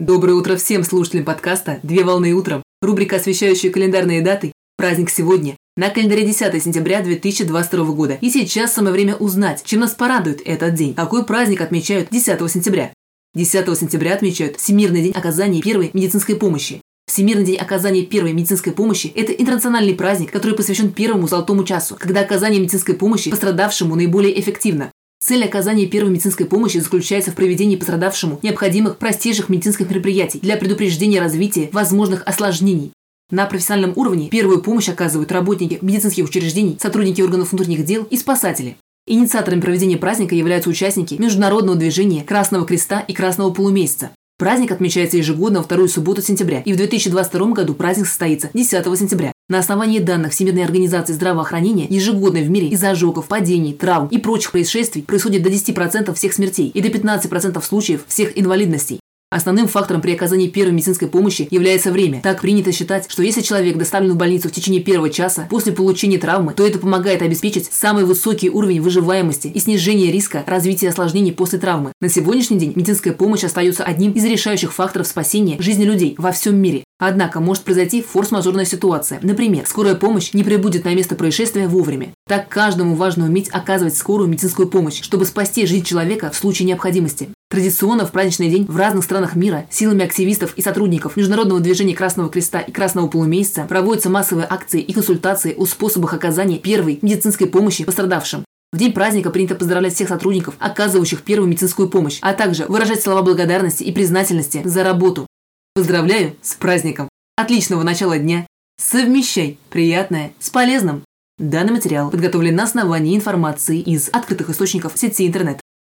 Доброе утро всем слушателям подкаста «Две волны утром». Рубрика, освещающая календарные даты. Праздник сегодня. На календаре 10 сентября 2022 года. И сейчас самое время узнать, чем нас порадует этот день. Какой праздник отмечают 10 сентября? 10 сентября отмечают Всемирный день оказания первой медицинской помощи. Всемирный день оказания первой медицинской помощи – это интернациональный праздник, который посвящен первому золотому часу, когда оказание медицинской помощи пострадавшему наиболее эффективно. Цель оказания первой медицинской помощи заключается в проведении пострадавшему необходимых простейших медицинских мероприятий для предупреждения развития возможных осложнений. На профессиональном уровне первую помощь оказывают работники медицинских учреждений, сотрудники органов внутренних дел и спасатели. Инициаторами проведения праздника являются участники международного движения Красного Креста и Красного Полумесяца. Праздник отмечается ежегодно во вторую субботу сентября, и в 2022 году праздник состоится 10 сентября. На основании данных Всемирной организации здравоохранения ежегодно в мире из-за ожогов, падений, травм и прочих происшествий происходит до 10% всех смертей и до 15% случаев всех инвалидностей. Основным фактором при оказании первой медицинской помощи является время. Так принято считать, что если человек доставлен в больницу в течение первого часа после получения травмы, то это помогает обеспечить самый высокий уровень выживаемости и снижение риска развития осложнений после травмы. На сегодняшний день медицинская помощь остается одним из решающих факторов спасения жизни людей во всем мире. Однако может произойти форс-мажорная ситуация. Например, скорая помощь не прибудет на место происшествия вовремя. Так каждому важно уметь оказывать скорую медицинскую помощь, чтобы спасти жизнь человека в случае необходимости. Традиционно в праздничный день в разных странах мира силами активистов и сотрудников Международного движения Красного Креста и Красного Полумесяца проводятся массовые акции и консультации о способах оказания первой медицинской помощи пострадавшим. В день праздника принято поздравлять всех сотрудников, оказывающих первую медицинскую помощь, а также выражать слова благодарности и признательности за работу. Поздравляю с праздником! Отличного начала дня! Совмещай приятное с полезным! Данный материал подготовлен на основании информации из открытых источников сети интернет.